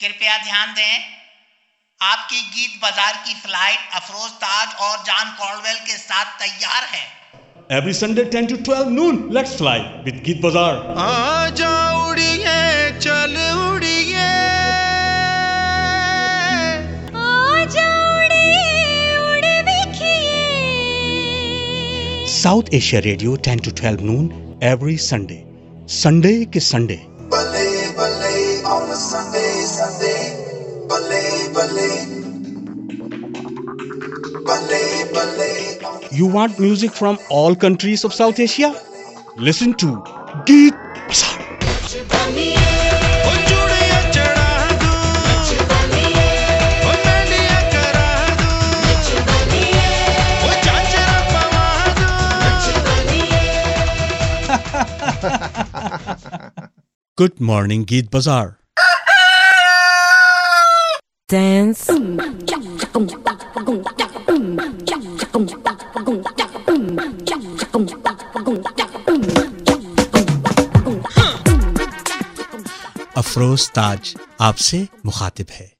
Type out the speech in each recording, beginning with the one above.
कृपया ध्यान दें आपकी गीत बाज़ार की फ़्लाइट अफरोज ताज और जान कॉर्डवेल के साथ तैयार है। Every Sunday ten to twelve noon let's fly with Geet Bazaar आ जाओ उड़िए चल उड़िए। South Asia radio ten to twelve noon every Sunday Sunday के Sunday You want music from all countries of South Asia? Listen to Geet Pasar. Good morning, Geet Bazaar. Dance. Afroz Taj आपसे मुखातिब है।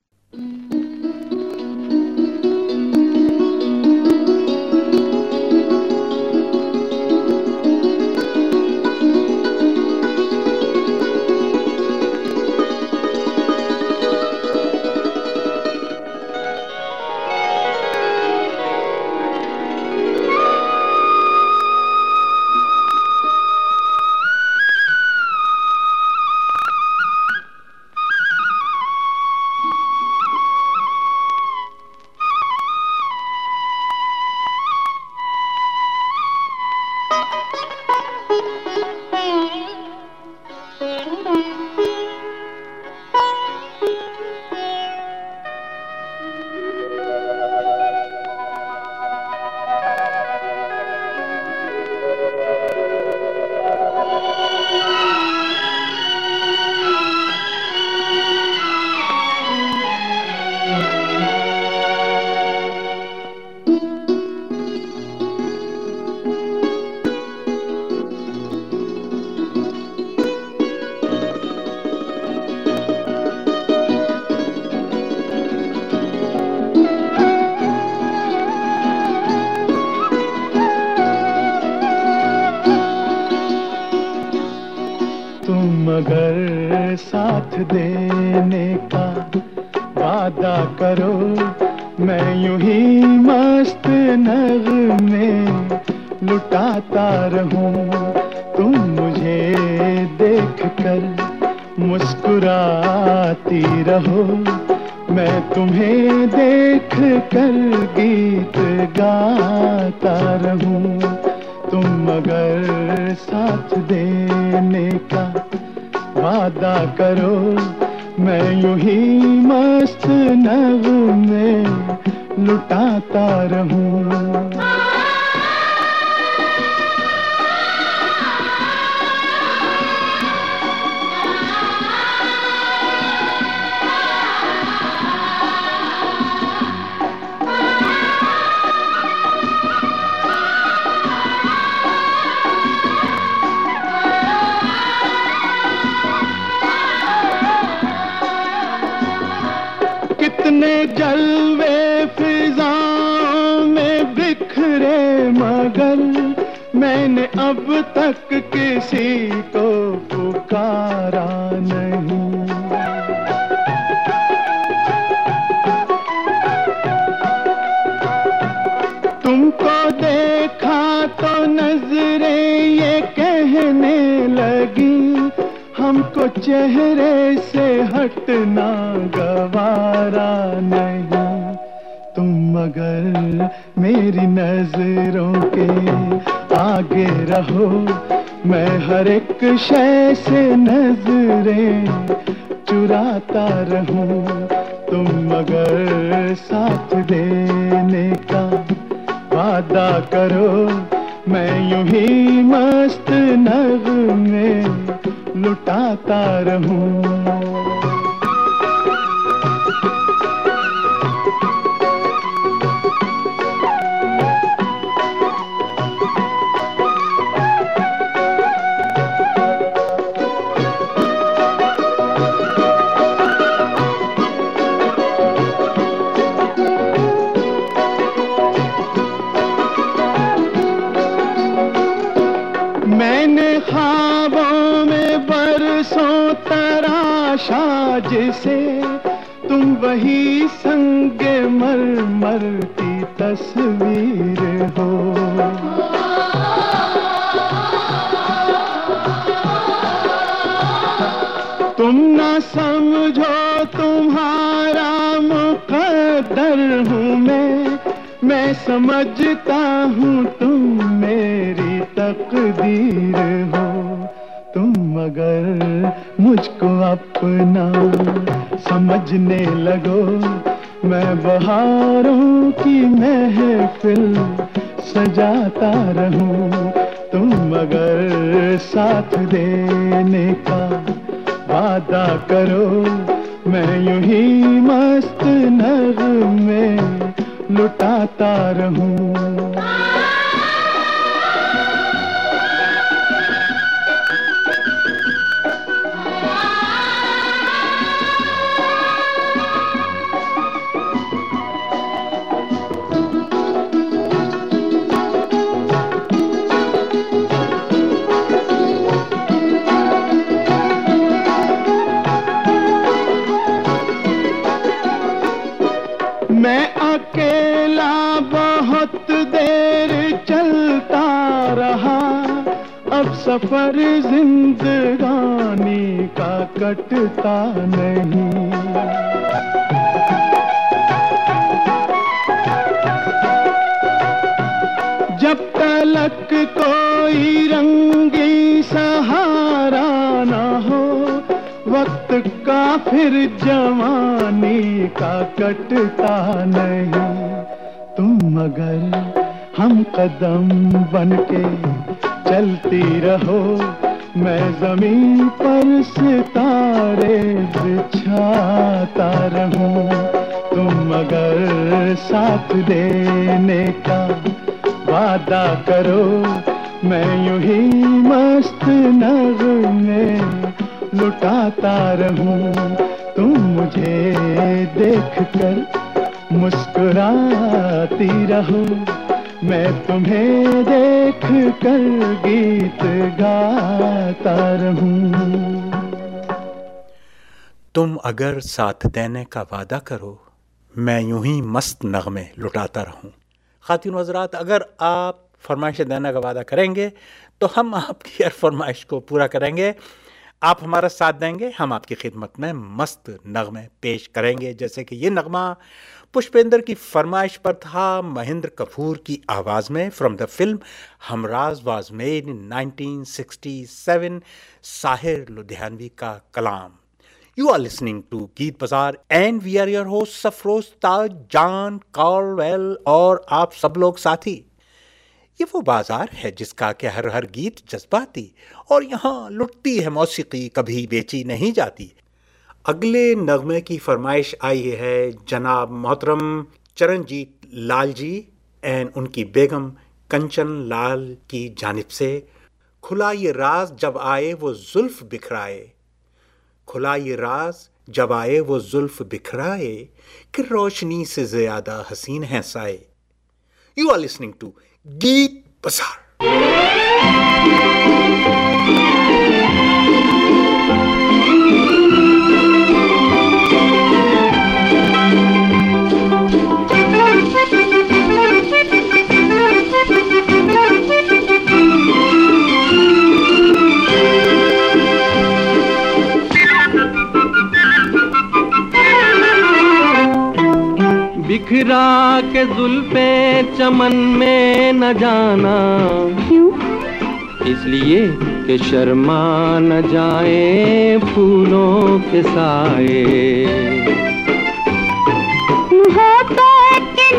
कितने जलवे फिजाओं में बिखरे मगर मैंने अब तक किसी को पुकारा नहीं। तुमको देखा तो नज़रें ये कहने लगी, हमको चेहरे से हटना गवारा मेरी नज़रों के आगे रहो। मैं हर एक शय से नज़रें चुराता रहूँ। तुम मगर साथ देने का वादा करो। मैं यूँ ही मस्त नग में लुटाता रहूँ। वही संग मर मर की तस्वीर हो। तुम ना समझो तुम्हारा मुकद्दर हूँ मैं। मैं समझता हूँ तुम मेरी तकदीर हो। तुम अगर मुझको अपना समझने लगो। मैं बहारों की महफिल सजाता रहूँ। तुम मगर साथ देने का वादा करो। मैं यूँ ही मस्त नग में लुटाता रहूँ। सफ़र जिंदगानी का कटता नहीं। जब तलक कोई रंगी सहारा ना हो, वक्त का फिर जवानी का कटता नहीं। तुम मगर हम कदम बन के चलती रहो, मैं ज़मीन पर सितारे बिछाता रहूँ। तुम अगर साथ देने का वादा करो, मैं यूँ ही मस्त नग में लुटाता रहूँ। तुम मुझे देख कर मुस्कुराती रहो। मैं तुम्हें देख कर गीत गाता रहूँ। तुम अगर साथ देने का वादा करो, मैं यूँ ही मस्त नगमे लुटाता रहूँ। खातिन हजरात, अगर आप फरमाइश देने का वादा करेंगे तो हम आपकी हर फरमाइश को पूरा करेंगे। आप हमारा साथ देंगे, हम आपकी खिदमत में मस्त नगमे पेश करेंगे। जैसे कि ये नगमा पुष्पेंद्र की फरमाइश पर था महेंद्र कपूर की आवाज़ में from the film Hamraaz was made in 1967 Sahir Ludhianvi का कलाम। You are listening to Geet Bazaar and we are your hosts Safroz Taj, John Caldwell और आप सब लोग साथी। ये वो बाज़ार है जिसका कि हर हर गीत जज्बाती और यहाँ लुटती है मौसीकी कभी बेची नहीं जाती। अगले नगमे की फरमाइश आई है जनाब मोहतरम चरणजीत लाल जी एंड उनकी बेगम कंचन लाल की जानिब से, खुला ये राज जब आए वो जुल्फ बिखराए। खुला ये राज जब आए वो जुल्फ बिखराए, कि रोशनी से ज़्यादा हसीन है साए। यू आर लिसनिंग टू गीत बसार। बिखरा के जुल्फे चमन में न जाना। क्यों? इसलिए कि शर्मा न जाए फूलों के साए। के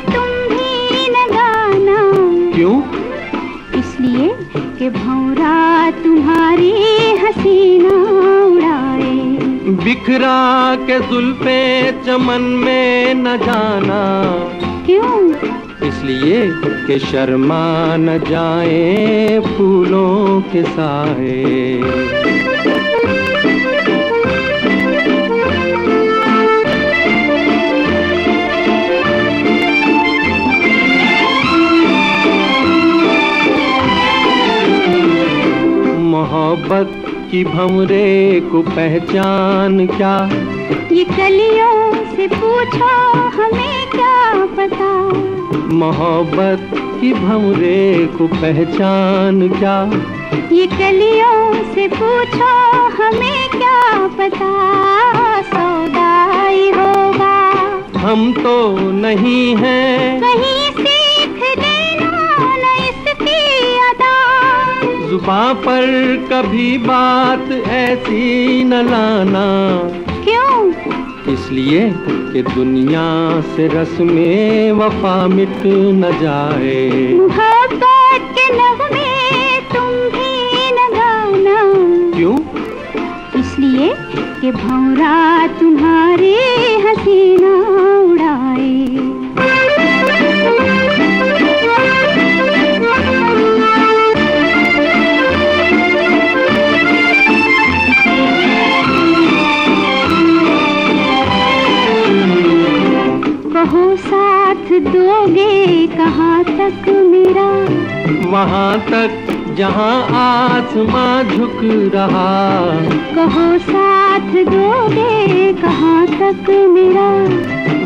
तुम भी न गाना क्यों? इसलिए कि भौरा तुम्हारी हसीना। बिखरा के जुल्फे चमन में न जाना। क्यों? इसलिए कि शर्मा न जाए फूलों के साए। मोहब्बत की भंवरे को पहचान क्या? ये कलियों से पूछो हमें क्या पता? मोहब्बत की भमरे को पहचान क्या? ये कलियों से पूछो हमें क्या पता? सौदाई होगा। हम तो नहीं हैं। कहीं जुबा पर कभी बात ऐसी न लाना। क्यों? इसलिए कि दुनिया से रस्में वफा मिट न जाए। मोहब्बत के नगमे तुम भी न गाना क्यों? इसलिए कि भौरा तुम्हारे वहाँ तक जहाँ आसमां झुक रहा। कहो साथ दोगे कहाँ तक मेरा?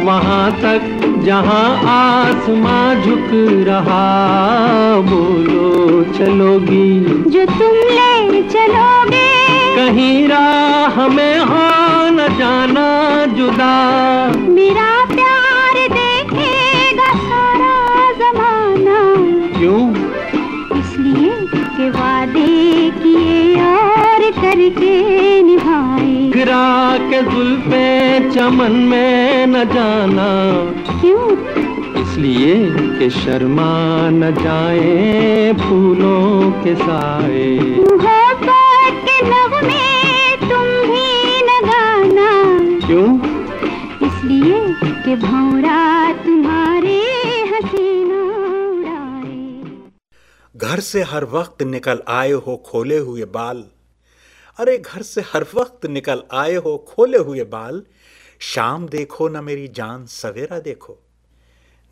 वहाँ तक जहाँ आसमां झुक रहा। बोलो चलोगी। जो तुम ले चलोगे। कहीं राह में हो न जाना जुदा। मेरा करके निभाए गिरा के जुल्फे चमन में न जाना। क्यों? इसलिए कि शर्मा न जाए फूलों के साए। के तुम भी न गाना। क्यों? इसलिए कि भौरा तुम्हारे हसीना घर से हर वक्त निकल आए हो खोले हुए बाल। अरे घर से हर वक्त निकल आए हो, खोले हुए बाल। शाम देखो ना मेरी जान, सवेरा देखो।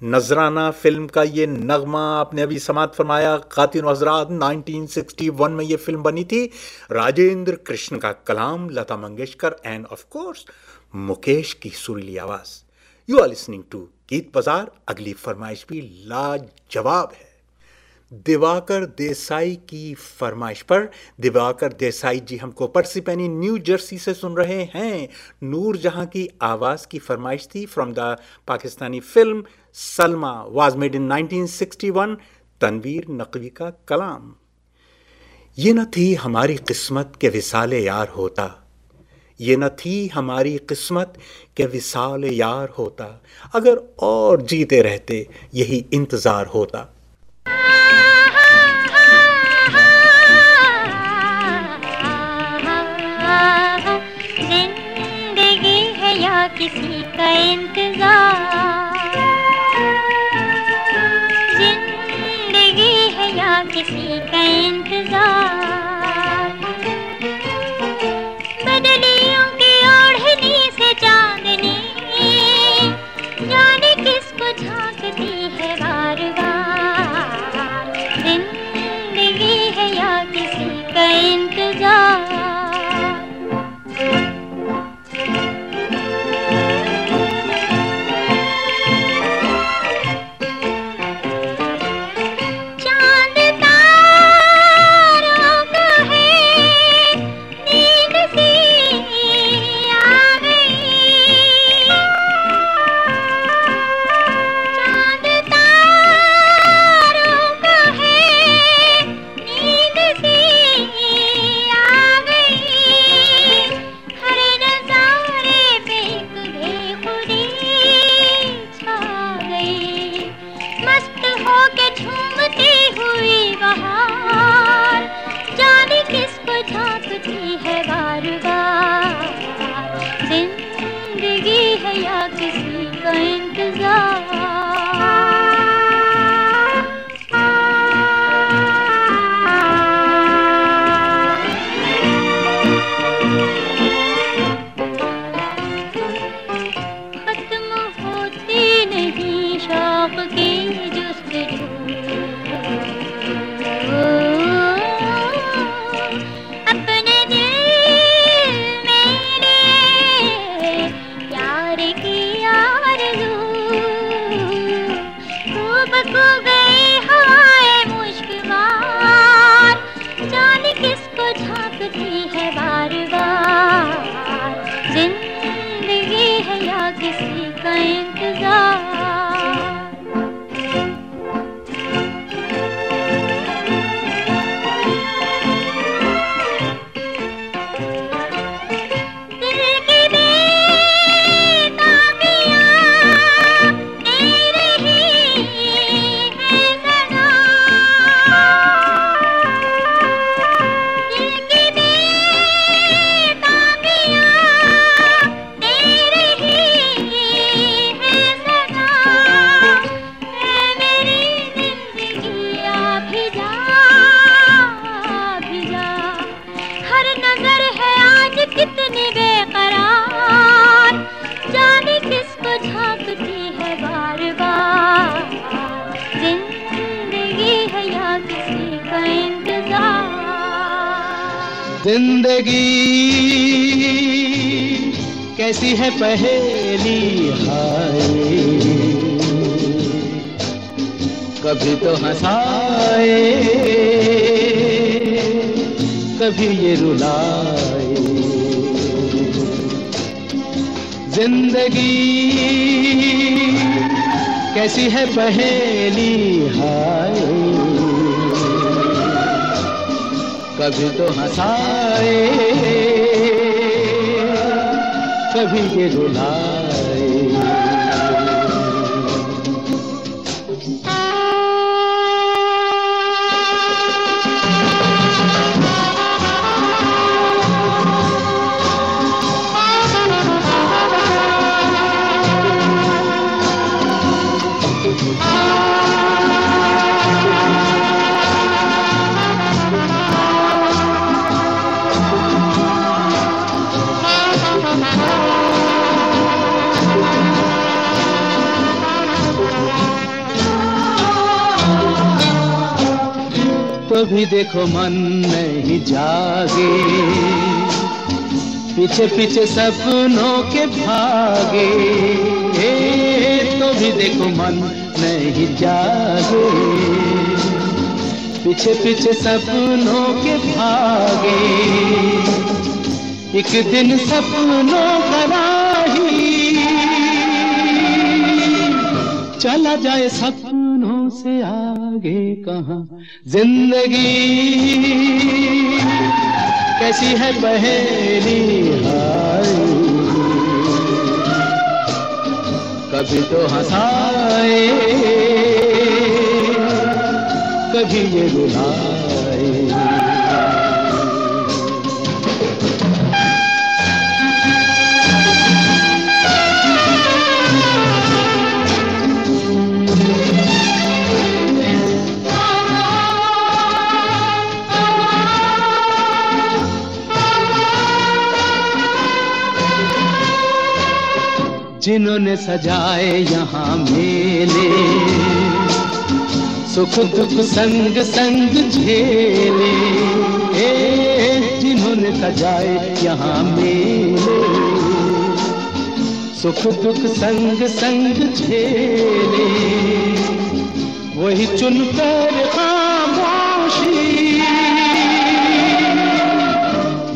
नजराना फ़िल्म का ये नगमा आपने अभी समात फरमाया। खातिन हजरात 1961 में ये फ़िल्म बनी थी। राजेंद्र कृष्ण का कलाम, Lata Mangeshkar and of course Mukesh की सुरीली आवाज़। You are listening to Geet बाज़ार। अगली फरमाइश भी लाजवाब है। दिवाकर देसाई की फरमाइश पर। दिवाकर देसाई जी हमको पर्सिपेनी न्यू जर्सी से सुन रहे हैं। नूर जहाँ की आवाज़ की फरमाइश थी from the Pakistani film Salma was made in 1961 Tanveer Naqvi का कलाम। ये न थी हमारी किस्मत के विसाल यार होता। ये न थी हमारी किस्मत के विसाल यार होता। अगर और जीते रहते, यही इंतज़ार होता। किसी का इंतज़ार। ज़िंदगी है या किसी का इंतज़ार। बदलियों की ओढ़नी से चांदनी, जाने किसको झांकती है बार बार ज़िंदगी है या किसी का इंतज़ार। किसको है बार बार ज़िंदगी है या किसी का इंतज़ार। कभी तो हंसाए, कभी ये रुलाए। ज़िंदगी कैसी है पहेली हाय। कभी तो हंसाए, कभी ये रुलाए। तो भी देखो मन नहीं जागे। पीछे पीछे सपनों के भागे। तो भी देखो मन नहीं जागे। पीछे पीछे सपनों के भागे। एक दिन सपनों का राही। चला जाए सपनों से आगे कहाँ? ज़िंदगी। कैसी है पहेली कभी तो हंसाए कभी ये रुलाए। जिन्होंने सजाए यहाँ मेले, सुख दुख संग संग झेले। जिन्होंने सजाए यहाँ मेले, सुख दुख संग संग झेले। वही चुनकर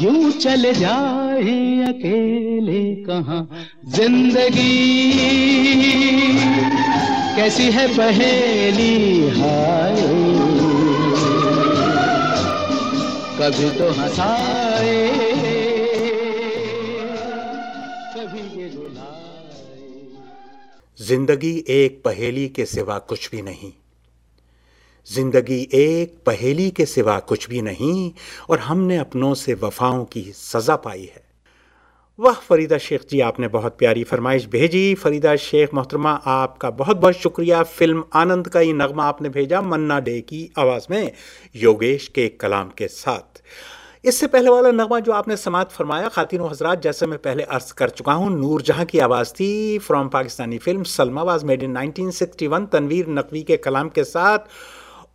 यूँ चले जाए अकेले कहाँ। ज़िंदगी। कैसी है पहेली हाय। कभी तो हंसाए, कभी ये रुलाए ज़िंदगी एक पहेली के सिवा कुछ भी नहीं। ज़िंदगी एक पहेली के सिवा कुछ भी नहीं, और हमने अपनों से वफाओं की सजा पाई है। वाह, फरीदा शेख जी, आपने बहुत प्यारी फरमाइश भेजी। फरीदा शेख मोहतरमा, आपका बहुत बहुत शुक्रिया। फ़िल्म आनंद का ये नगमा आपने भेजा, मन्ना डे की आवाज़ में, योगेश के कलाम के साथ। इससे पहले वाला नगमा जो आपने समात फरमाया, खातिन हजरात, जैसे मैं पहले अर्ज़ कर चुका हूँ, नूर जहाँ की आवाज़ थी, from Pakistani film Salma was made in 1961 Tanveer Naqvi के कलाम के साथ।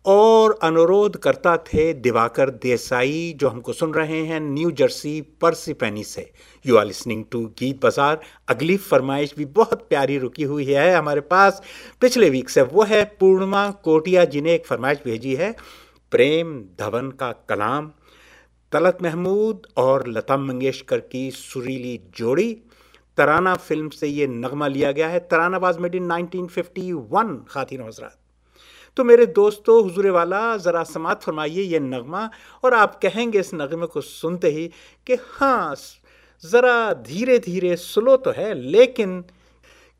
और अनुरोध करता थे दिवाकर देसाई, जो हमको सुन रहे हैं न्यू जर्सी पर्सिपेनी से। You are listening to Geet बाज़ार। अगली फरमाइश भी बहुत प्यारी रुकी हुई है हमारे पास। पिछले वीक से वो है पूर्णिमा कोटिया जी ने एक फरमाइश भेजी है, प्रेम धवन का कलाम। तलत महमूद और लता मंगेशकर की सुरीली जोड़ी। तराना फ़िल्म से ये नगमा लिया गया है। तराना वाज मेड इन 1951 खातिन हजरात। तो मेरे दोस्तों, हुजूर वाला, ज़रा समात फरमाइए ये नगमा, और आप कहेंगे इस नगमे को सुनते ही कि हाँ ज़रा धीरे धीरे स्लो तो है, लेकिन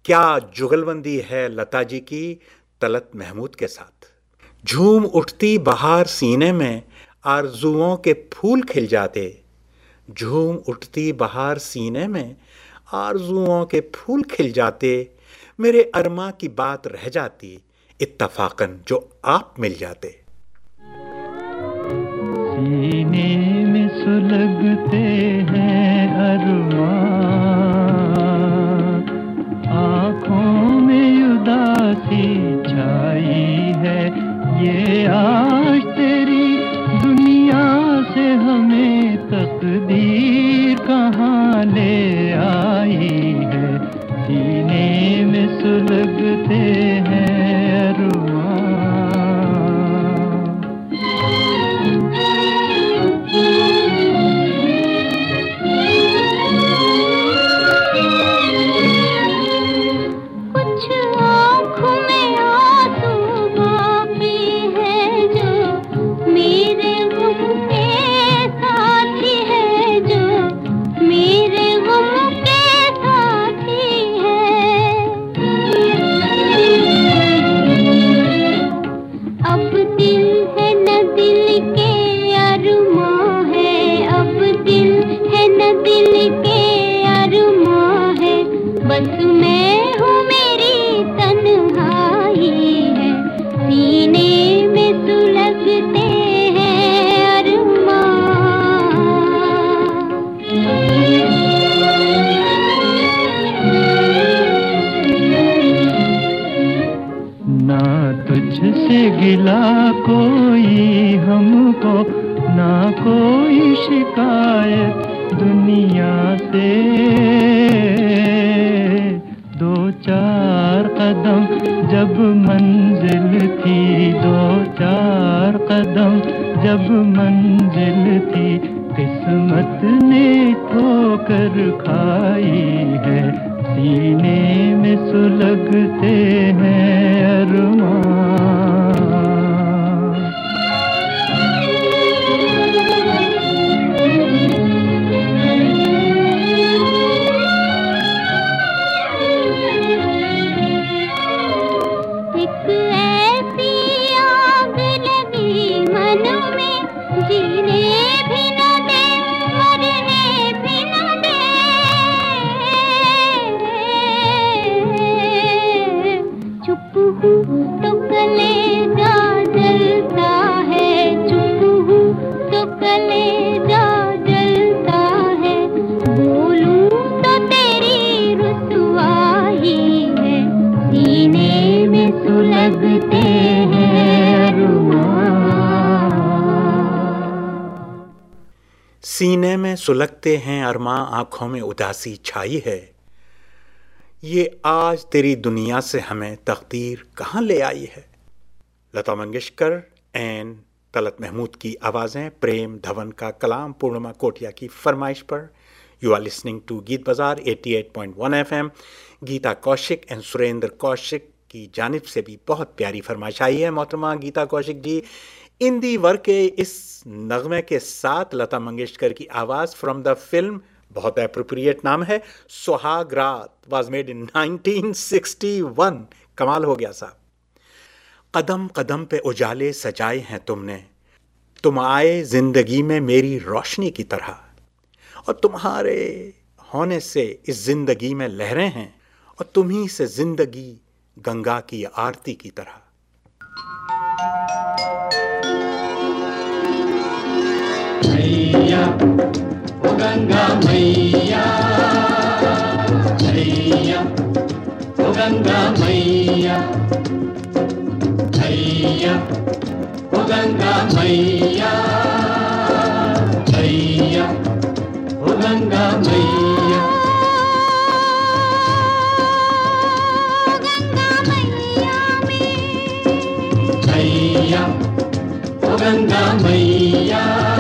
क्या जुगलबंदी है लता जी की तलत महमूद के साथ। झूम उठती बहार सीने में, आरजुओं के फूल खिल जाते। झूम उठती बहार सीने में, आरजुओं के फूल खिल जाते। मेरे अरमा की बात रह जाती। इत्तफाकन जो आप मिल जाते। सीने में सुलगते हैं अरमान। आँखों में उदासी छाई है। ये आज तेरी दुनिया से हमें तकदीर कहाँ ले आई है। सीने में सुलगते हैं सीने में सुलगते हैं अरमा आँखों में उदासी छाई है। ये आज तेरी दुनिया से हमें तकदीर कहाँ ले आई है? लता मंगेशकर, एन. तलत महमूद की आवाज़ें, प्रेम धवन का कलाम, पूर्णिमा कोटिया की फरमाइश पर। You are listening to Geet Bazaar 88.1 FM Geeta Kaushik and Surendra Kaushik की जानब से भी बहुत प्यारी फरमाइश आई है। मोहतरमा गीता कौशिक जी इंदी वर्ग के इस नगमे के साथ लता मंगेशकर की आवाज़ फ्रॉम द फ़िल्म बहुत अप्रोप्रिएट नाम है सुहाग रात वॉज़ मेड इन 1961 कमाल हो गया साहब। कदम कदम पे उजाले सजाए हैं तुमने। तुम आए ज़िंदगी में मेरी रोशनी की तरह। और तुम्हारे होने से इस ज़िंदगी में लहरें हैं। और तुम्ही से ज़िंदगी गंगा की आरती की तरह। गंगा मैया मैया ओ गंगा मैया ओ गंगा मैया ओ गंगा मैया। गंगा मैया।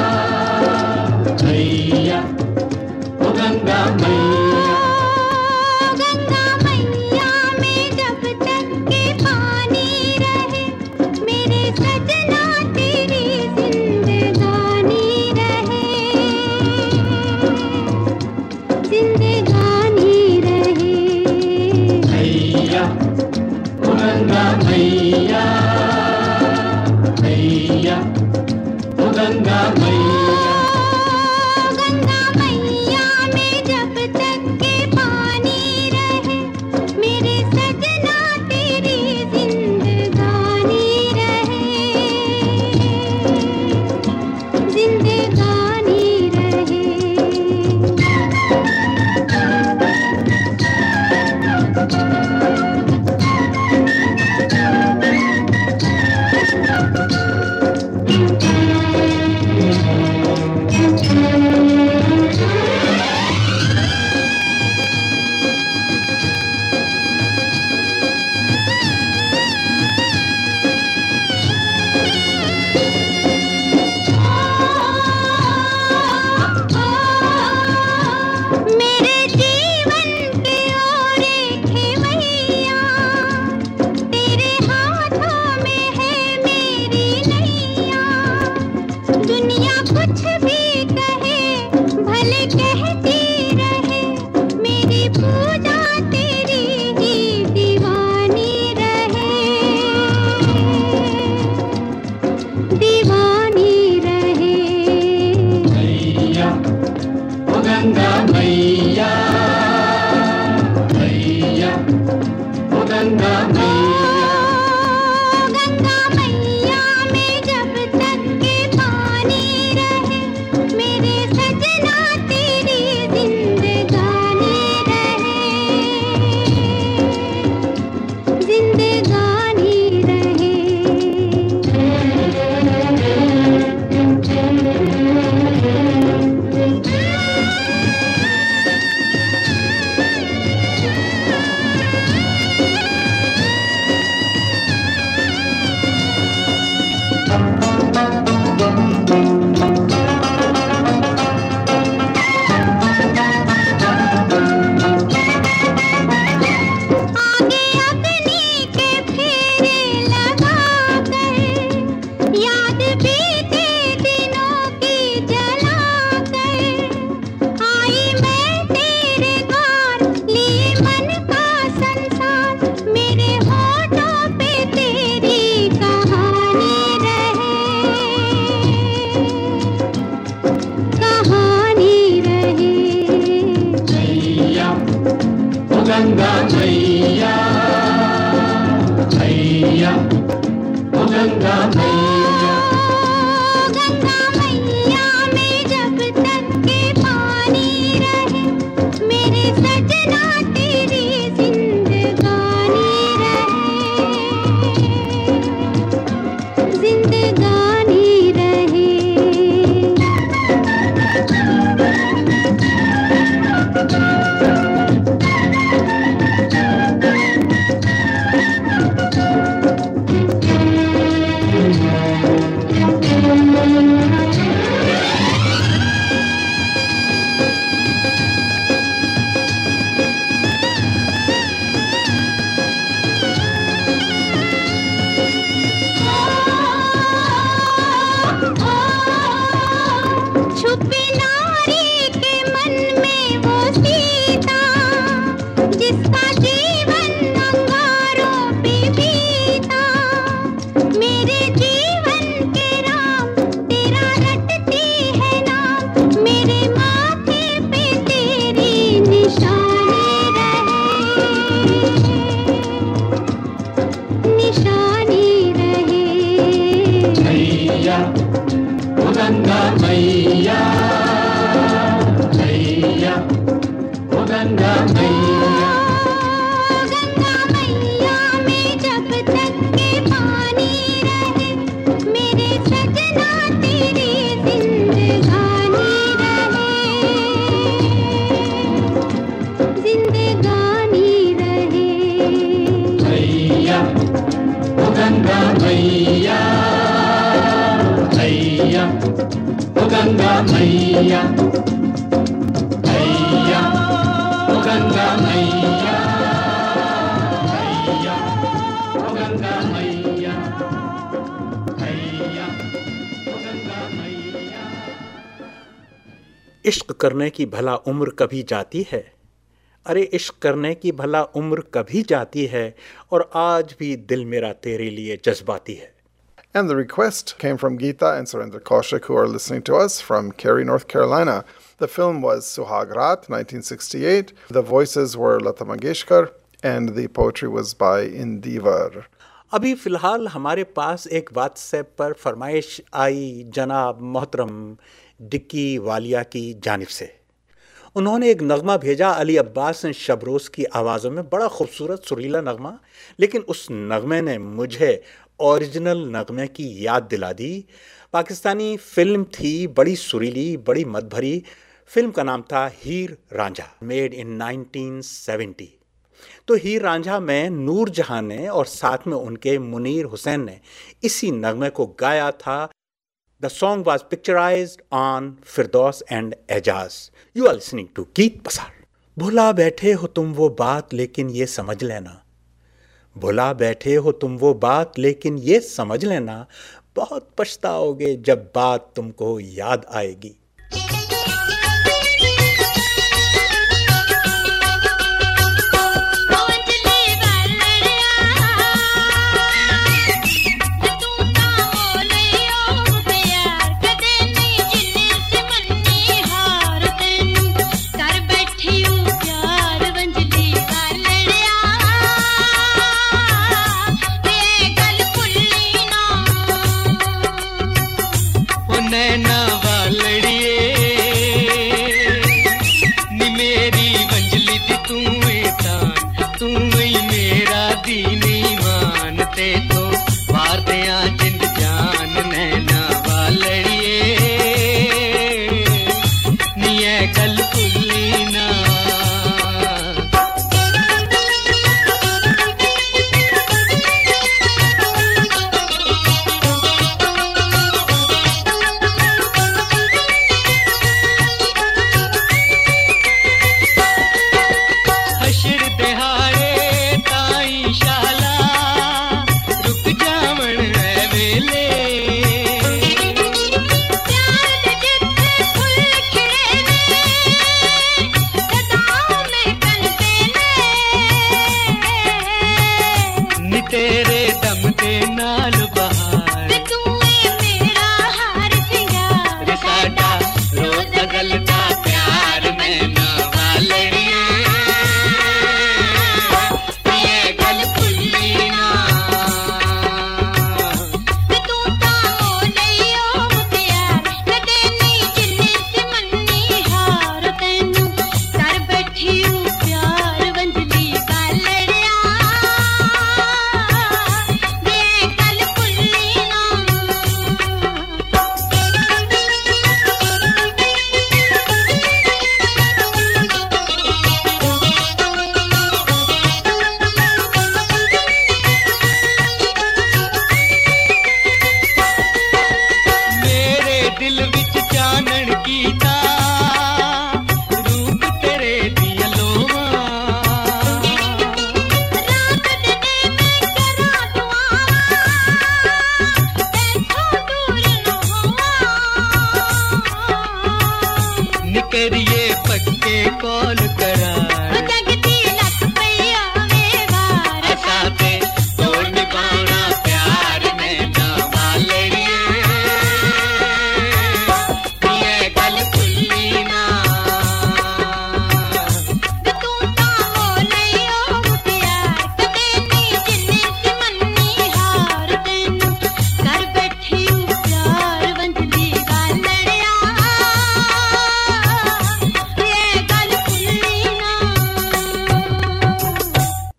करने की भला उम्र कभी जाती है अरे इश्क करने की भला उम्र कभी जाती है और आज भी दिल मेरा तेरे लिए जज्बाती है And the request came from Geeta and Surendra Kaushik, who are listening to us from Cary, North Carolina. The film was Suhag Rat, 1968. The voices were Lata Mangeshkar, and the poetry was by Indivar. अभी फ़िलहाल हमारे पास एक WhatsApp पर फरमाइश आई जनाब मोहतरम dicky Walia की जानब से। उन्होंने एक नगमा भेजा अली अब्बास शबरोज़ की आवाज़ों में। बड़ा खूबसूरत सुरीला नगमा, लेकिन उस नगमे ने मुझे ओरिजिनल नगमे की याद दिला दी। पाकिस्तानी फ़िल्म थी, बड़ी सुरीली, बड़ी मदभरी। फ़िल्म का नाम था हीर रांझा, मेड इन 1970 तो हीर रांझा में नूर जहाँ ने और साथ में उनके मुनीर हुसैन ने इसी नगमे को गाया था। The song was picturised on Firdaus and Ejaz you are listening to Geet Bazaar भुला बैठे हो तुम वो बात, लेकिन ये समझ लेना। भुला बैठे हो तुम वो बात, लेकिन ये समझ लेना। बहुत पछताओगे जब बात तुमको याद आएगी।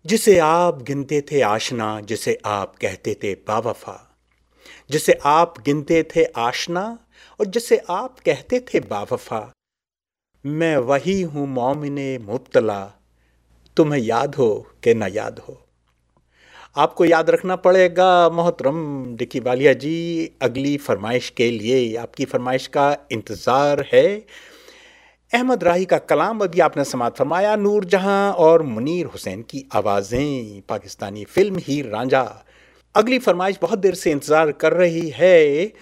जिसे आप गिनते थे आशना, जिसे आप कहते थे बावफा, जिसे आप गिनते थे आशना और जिसे आप कहते थे बावफा, मैं वही हूँ मोमिने मुब्तला। तुम्हें याद हो कि ना याद हो? आपको याद रखना पड़ेगा, मोहतरम डिकी वालिया जी, अगली फरमाइश के लिए आपकी फरमाइश का इंतज़ार है। अहमद राही का कलाम अभी आपने समात फरमाया नूर जहाँ और मुनीर हुसैन की आवाज़ें, पाकिस्तानी फ़िल्म ही रांझा। अगली फरमाइश बहुत देर से इंतज़ार कर रही है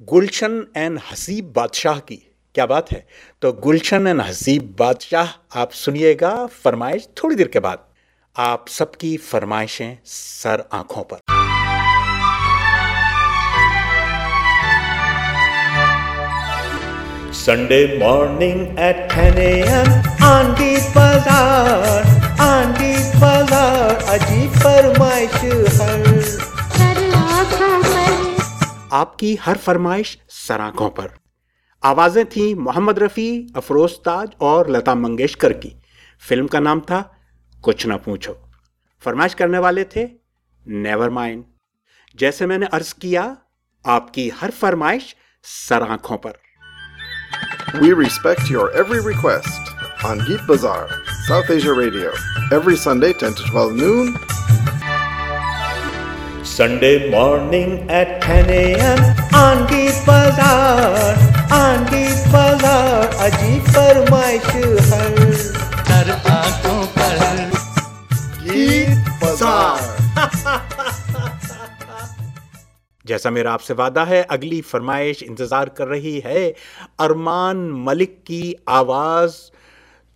गुलशन एंड हसीब बादशाह की। क्या बात है? तो गुलशन एंड हसीब बादशाह, आप सुनिएगा फरमाइश थोड़ी देर के बाद। आप सबकी फरमाइशें सर आँखों पर। Sunday morning at 10 a.m. आंधी बाज़ार आंधी बाज़ार अजीब आँखों पर आपकी हर फरमाइश सराखों पर। आवाज़ें थी मोहम्मद रफ़ी, अफरोज ताज और लता मंगेशकर की। फ़िल्म का नाम था कुछ ना पूछो। फरमाइश करने वाले थे नेवर माइंड। जैसे मैंने अर्ज़ किया, आपकी हर फरमाइश सराखों पर। We respect your every request on Geek Bazaar, South Asia Radio, every Sunday 10 to 12 noon. Sunday morning at 10 a.m. on Geek Bazaar, on Geek Bazaar, Ajib Farmaish Har. जैसा मेरा आपसे वादा है, अगली फरमाइश इंतज़ार कर रही है अरमान मलिक की आवाज़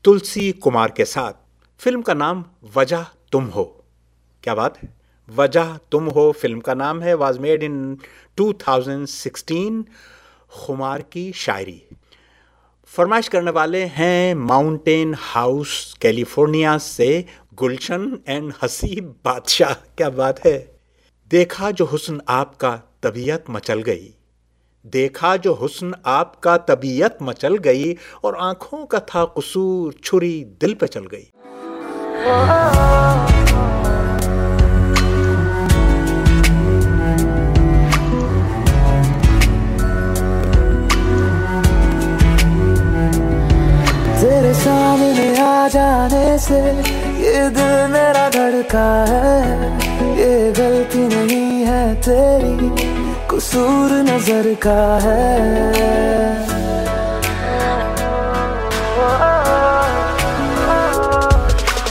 तुलसी कुमार के साथ। फ़िल्म का नाम वजह तुम हो। क्या बात है? वजह तुम हो फ़िल्म का नाम है वाज मेड इन 2016 खुमार की शायरी। फरमाइश करने वाले हैं माउंटेन हाउस कैलिफ़ोर्निया से गुलशन एंड हसीब बादशाह। क्या बात है? देखा जो हुस्न आपका तबीयत मचल गई। देखा जो हुस्न आपका तबीयत मचल गई और आँखों का था कसूर, छुरी दिल पे चल गई। तेरे सामने आ जाने से ये दिल मेरा धड़का है, ये गलती नहीं है तेरी, कसूर नज़र का है।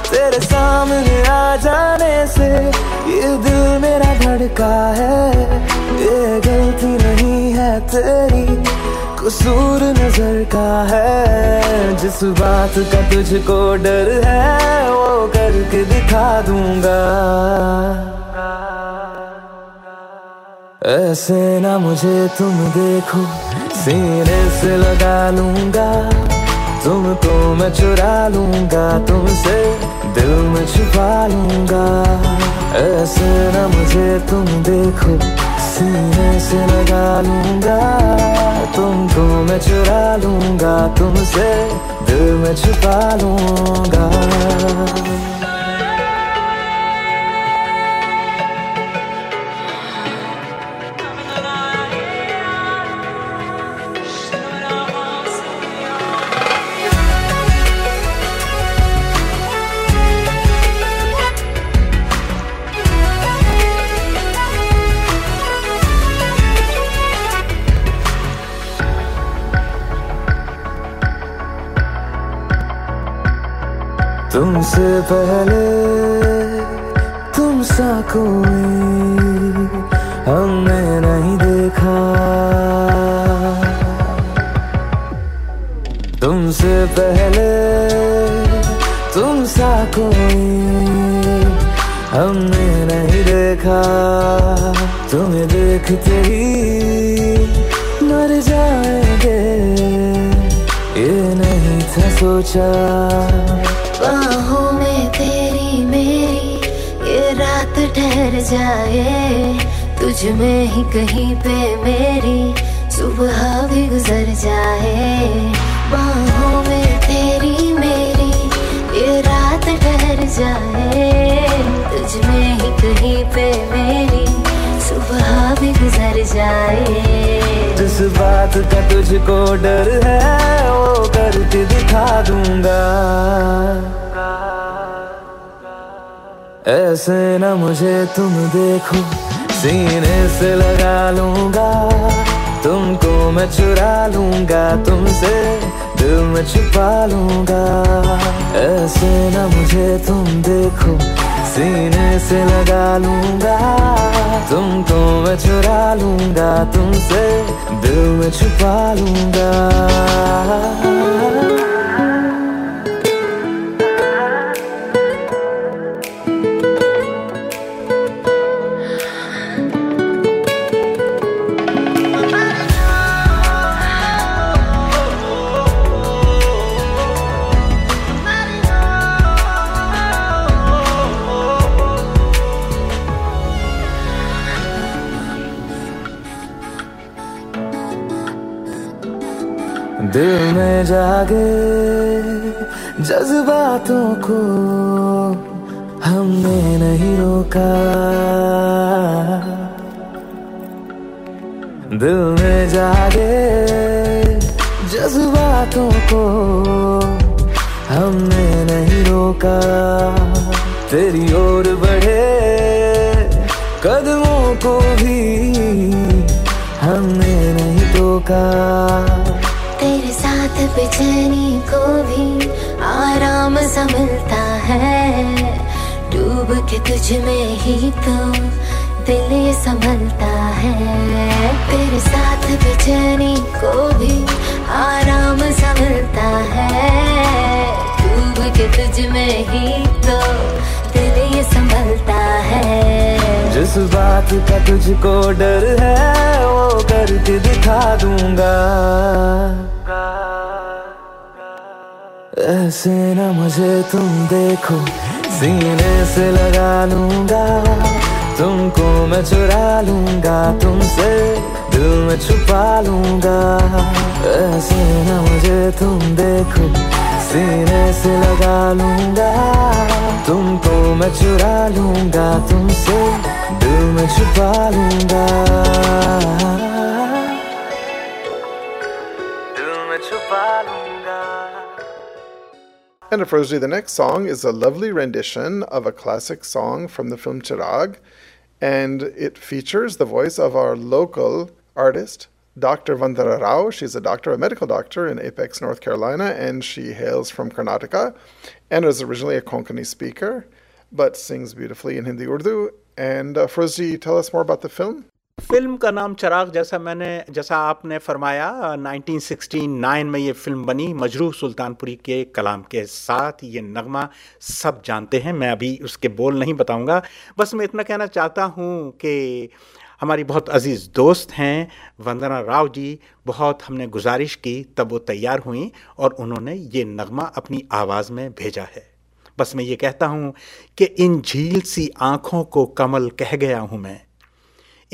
तेरे सामने आ जाने से ये दिल मेरा धड़का है, ये गलती नहीं है तेरी। कसूर नज़र का है। जिस बात का तुझको डर है, वो करके दिखा दूँगा। ऐसे ना मुझे तुम देखो, सीने से लगा लूँगा। तुमको मैं चुरा लूँगा, तुमसे दिल में छुपा लूँगा। ऐसे ना मुझे तुम देखो सीने से लगा लूँगा तुमको मैं चुरा लूँगा तुमसे दिल में छुपा लूँगा तुमसे पहले तुम सा कोई हमने नहीं देखा। तुमसे पहले तुम सा कोई हमने नहीं देखा। तुम्हें देखते ही मर जाएँगे, ये नहीं था सोचा। ठहर जाए। तुझ में ही कहीं पे मेरी सुबह भी गुजर जाए। बाहों में तेरी मेरी ये रात ठहर जाए। तुझ में ही कहीं पे मेरी सुबह भी गुजर जाए। जिस बात का तुझको डर है, वो करके दिखा दूँगा। ऐसे न मुझे तुम देखो, सीने से लगा लूँगा, तुमको मैं चुरा लूँगा, तुमसे दिल में छुपा लूँगा। ऐसे न मुझे तुम देखो, सीने से लगा लूँगा, तुमको मैं चुरा लूँगा, तुमसे दिल में छुपा लूँगा। दिल में जागे जज्बातों को हमने नहीं रोका। दिल में जागे जज्बातों को हमने नहीं रोका। तेरी ओर बढ़े कदमों को भी हमने नहीं तेरे साथ बेचैनी को भी आराम सा मिलता है। डूब के तुझ में ही तो दिल ये संभलता है। तेरे साथ बेचैनी को भी आराम सा मिलता है। डूब के तुझ में ही तो दिल ये संभलता है। जिस बात का तुझको डर है, वो करके दिखा दूँगा। ऐसे न मुझे तुम देखो, सीने से लगा लूँगा। तुमको मैं चुरा लूँगा, तुमसे दिल में छुपा लूँगा। ऐसे न मुझे तुम देखो, सीने से लगा लूँगा। तुमको मैं चुरा लूँगा, तुमसे दिल में छुपा लूँगा। And of the next song is a lovely rendition of a classic song from the film Chirag, and it features the voice of our local artist, Dr. Vandara Rao. She's a doctor, a medical doctor in Apex, North Carolina, and she hails from Karnataka and is originally a Konkani speaker, but sings beautifully in Hindi Urdu. And uh, tell us more about the film. Film का नाम चराग, जैसा मैंने, जैसा आपने फरमाया 1969 में ये film बनी मजरू सुल्तानपुरी के कलाम के साथ ये नगमा सब जानते हैं। मैं अभी उसके बोल नहीं बताऊँगा। बस मैं इतना कहना चाहता हूँ कि हमारी बहुत अज़ीज़ दोस्त हैं, वंदना राव जी, बहुत हमने गुजारिश की, तब वो तैयार हुई और उन्होंने ये नगमा अपनी आवाज़ में भेजा है। बस मैं ये कहता हूँ कि इन झील सी आँखों को कमल कह गया हूँ मैं।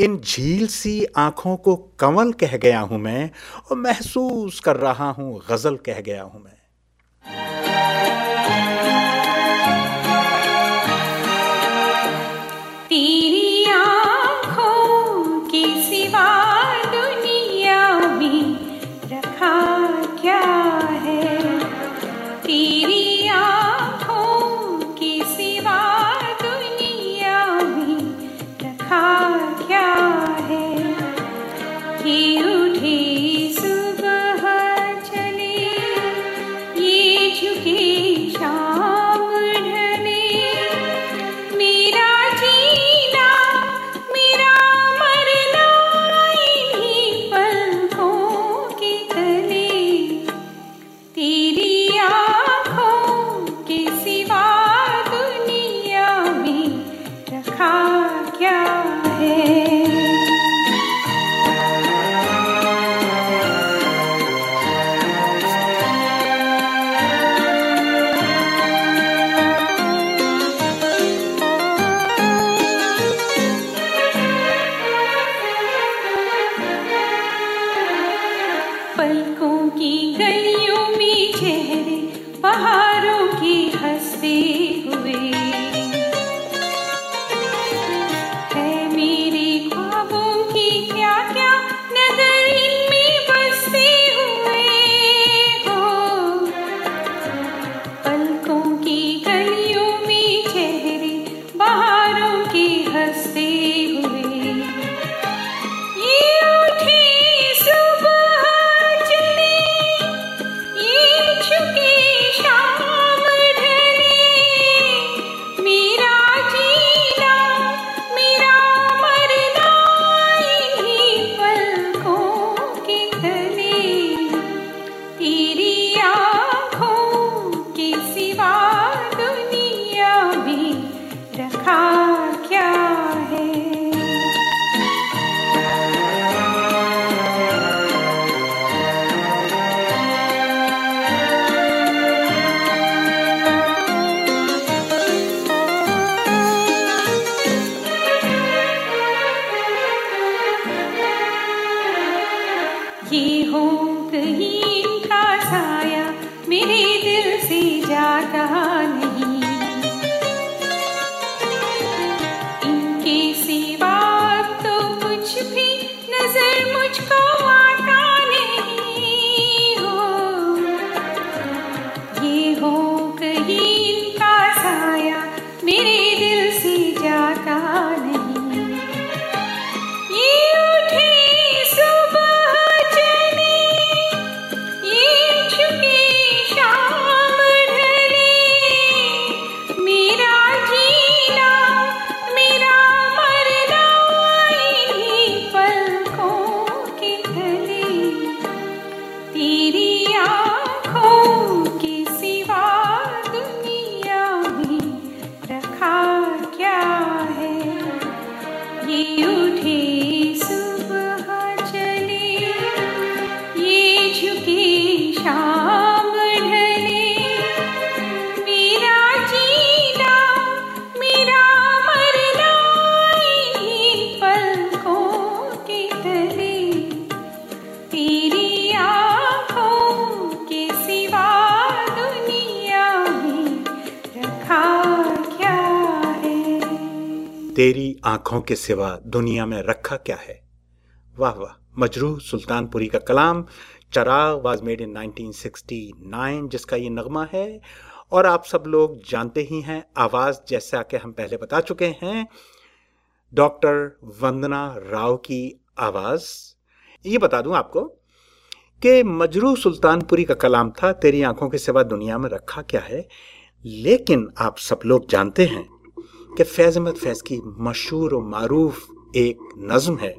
इन झील सी आँखों को कंवल कह गया हूँ मैं और महसूस कर रहा हूँ गज़ल कह गया हूँ मैं। ये आँखों के सिवा दुनिया में रखा क्या है? वाह वाह। मजरूह सुल्तानपुरी का कलाम, चराग वाज मेड इन 1969 जिसका ये नगमा है। और आप सब लोग जानते ही हैं, आवाज़ जैसा कि हम पहले बता चुके हैं, डॉक्टर वंदना राव की आवाज़। ये बता दूँ आपको कि मजरू सुल्तानपुरी का कलाम था, तेरी आँखों के सिवा दुनिया में रखा क्या है? लेकिन आप सब लोग जानते हैं कि फैज़ अहमद फैज़ की मशहूर और मारूफ एक नज़म है।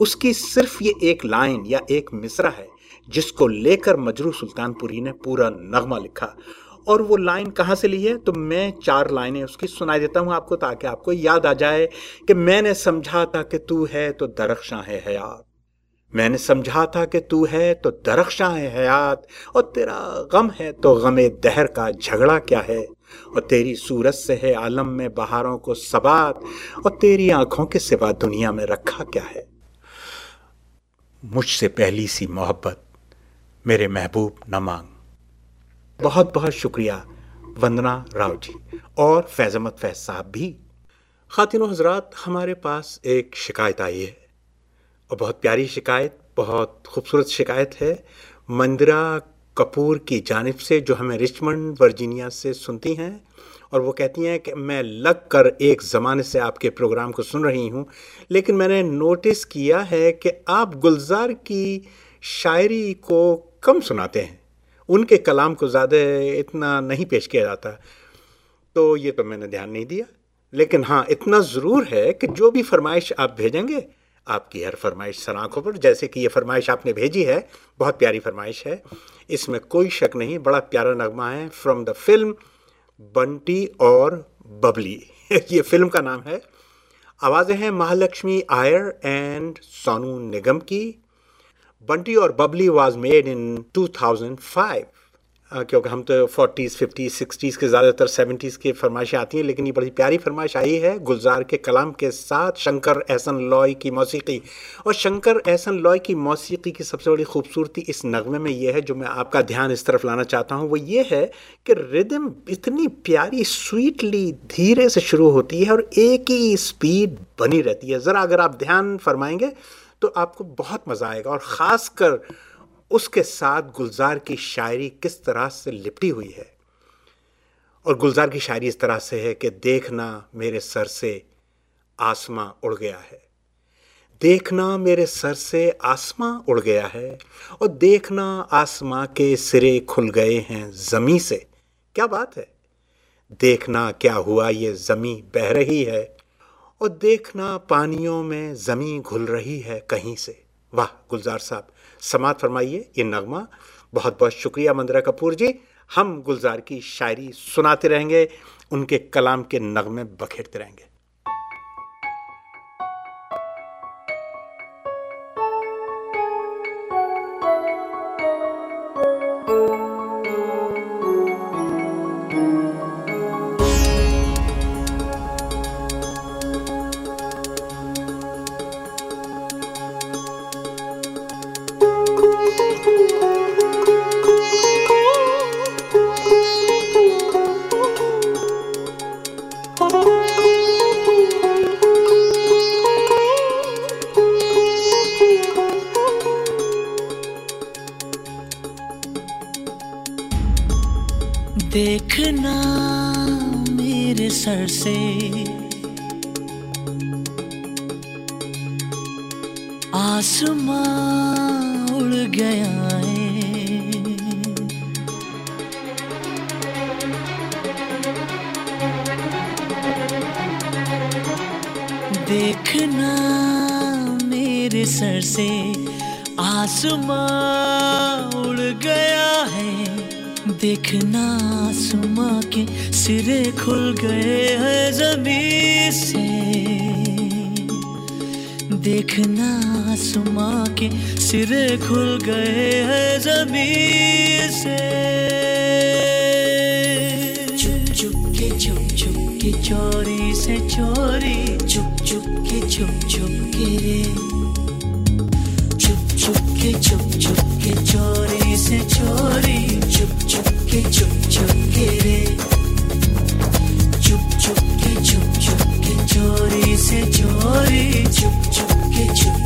उसकी सिर्फ़ ये एक लाइन या एक मिसरा है, जिसको लेकर मजरू सुल्तानपुरी ने पूरा नगमा लिखा। और वो लाइन कहाँ से ली है? तो मैं चार लाइनें उसकी सुनाई देता हूँ आपको, ताकि आपको याद आ जाए कि मैंने समझा था कि तू है तो दरख्शां है हयात। मैंने समझा था कि तू है तो दरख्शां है हयात। और तेरा गम है तो गमे दहर का झगड़ा क्या है? और तेरी सूरत से है आलम में बहारों को सबात, और तेरी आँखों के सिवा दुनिया में रखा क्या है? मुझसे पहली सी मोहब्बत मेरे महबूब न मांग। बहुत बहुत शुक्रिया वंदना राव जी, और फैज़मत फैज साहब भी। खातिन हजरात, हमारे पास एक शिकायत आई है, और बहुत प्यारी शिकायत, बहुत खूबसूरत शिकायत है। मंदिरा कपूर की जानिब से जो हमें रिचमंड, वर्जीनिया से सुनती हैं और वो कहती हैं कि मैं लग कर एक ज़माने से आपके प्रोग्राम को सुन रही हूँ, लेकिन मैंने नोटिस किया है कि आप गुलजार की शायरी को कम सुनाते हैं। उनके कलाम को ज़्यादा इतना नहीं पेश किया जाता। तो ये तो मैंने ध्यान नहीं दिया। लेकिन हाँ इतना ज़रूर है कि जो भी फरमाइश आप भेजेंगे, आपकी हर फरमाइश सर आँखों पर, जैसे कि ये फरमाइश आपने भेजी है, बहुत प्यारी फरमाइश है। इसमें कोई शक नहीं बड़ा प्यारा नगमा है। फ्रॉम द फ़िल्म बंटी और बबली ये फ़िल्म का नाम है। आवाज़ें हैं महालक्ष्मी आयर एंड सोनू निगम की। बंटी और बबली वाज मेड इन 2005 अ, क्योंकि हम तो 40s 50s 60s के ज़्यादातर 70s की फरमाइशें आती हैं, लेकिन ये बड़ी प्यारी फरमाइश आई है गुलजार के कलाम के साथ, शंकर एहसन लॉय की मौसीकी। और शंकर एहसन लॉय की मौसीकी की सबसे बड़ी खूबसूरती इस नगमे में ये है, जो मैं आपका ध्यान इस तरफ़ लाना चाहता हूँ, वो ये है कि रिदम इतनी प्यारी, स्वीटली धीरे से शुरू होती है और एक ही स्पीड बनी रहती है। ज़रा अगर आप ध्यान फरमाएँगे तो आपको बहुत मज़ा आएगा और ख़ास कर उसके साथ गुलजार की शायरी किस तरह से लिपटी हुई है? और गुलजार की शायरी इस तरह से है कि देखना मेरे सर से आसमां उड़ गया है। देखना मेरे सर से आसमां उड़ गया है और देखना आसमां के सिरे खुल गए हैं ज़मी से। क्या बात है? देखना क्या हुआ ये ज़मी बह रही है और देखना पानियों में ज़मी घुल रही है कहीं से। वाह, गुलजार साहब समात फरमाइए। ये नगमा। बहुत बहुत शुक्रिया मंदरा कपूर जी। हम गुलजार की शायरी सुनाते रहेंगे, उनके कलाम के नगमे बखेरते रहेंगे। देखना मेरे सर से। आसमां उड़ गया है। देखना मेरे सर से आसमां उड़ गया है। देखना सुमा के सिरे खुल गए है जमी से। देखना सुमा के सिरे खुल गए है जमी से। चुप चुप के, चुप चुप के, चोरी से चोरी। चुप चुप के, चुप चुप के। चुप चुप के, चुप चुप के, चोरी से चोरी। के चुप चुप के के चुप चुप के चोरी से चोरी। चुप चुप के चुप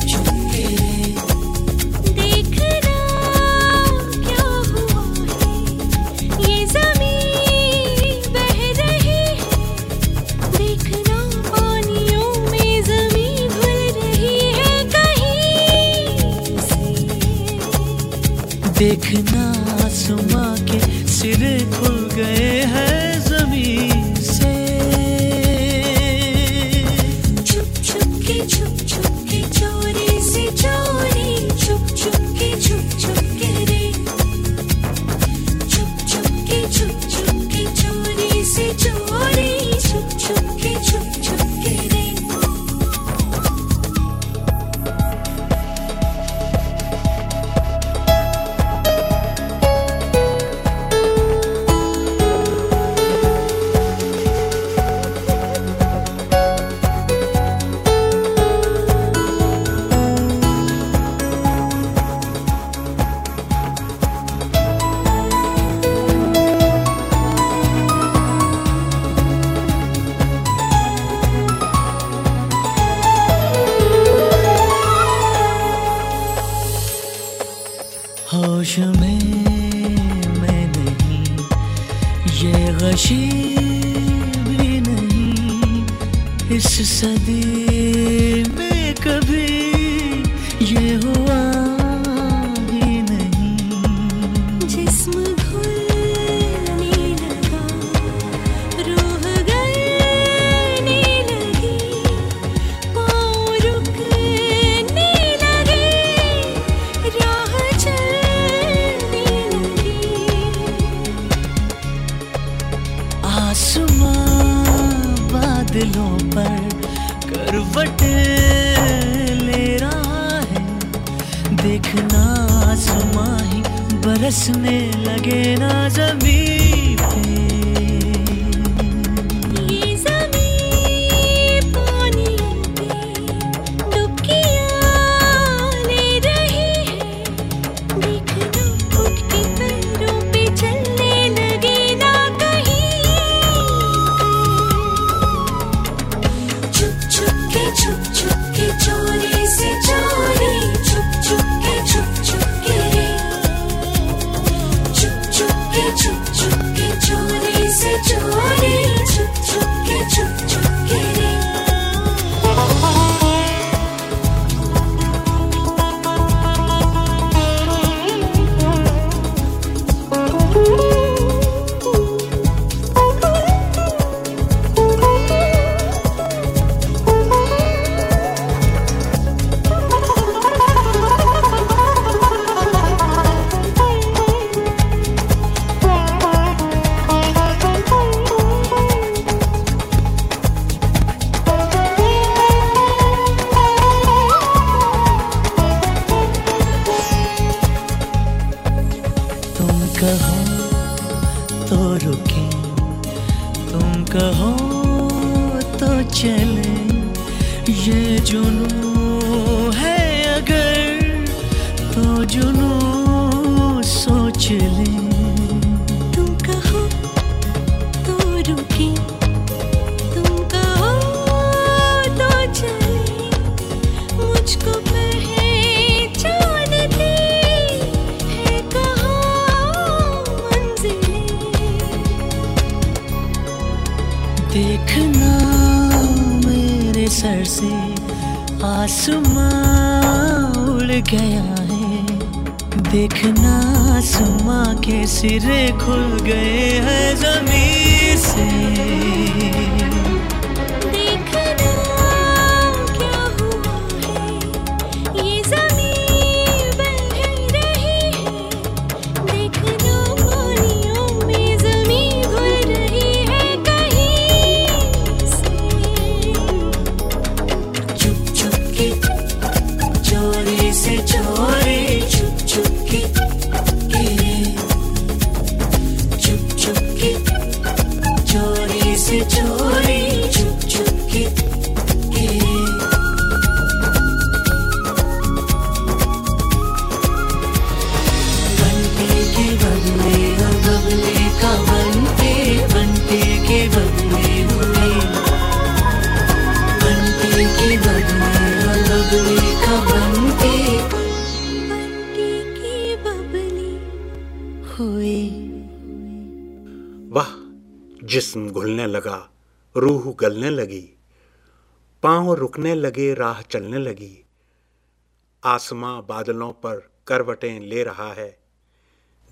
रुकने लगे, राह चलने लगी। आसमां बादलों पर करवटें ले रहा है।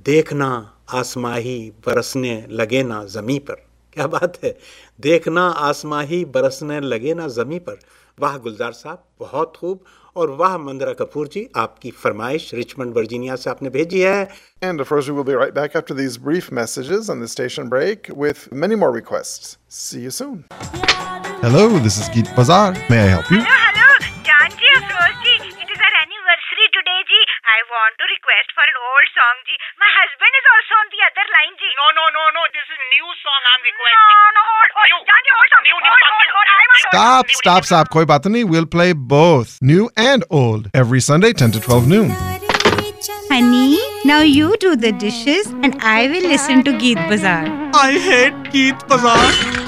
देखना आसमाही बरसने लगे ना जमी पर। क्या बात है? देखना आसमाही बरसने लगे ना जमी पर। वाह, गुलजार साहब, बहुत खूब। और वाह मंदरा कपूर जी आपकी फरमाइश रिचमंड वर्जीनिया से आपने भेजी है And of course, we will be right back after these brief messages on the station break with many more requests. See you soon. Hello, this is Geet Bazaar. May I help you? Request for an old song, ji. My husband is also on the other line, ji. No, no, no, no. This is new song I'm requesting. No, no, hold, hold. Jan ji, hold song. New, new hold, hold, hold. I want Stop, stop, stop. Koi baat nahi. We'll play both, new and old, every Sunday, 10 to 12 noon. Honey, now you do the dishes and I will listen to Geet Bazaar. I hate Geet Bazaar.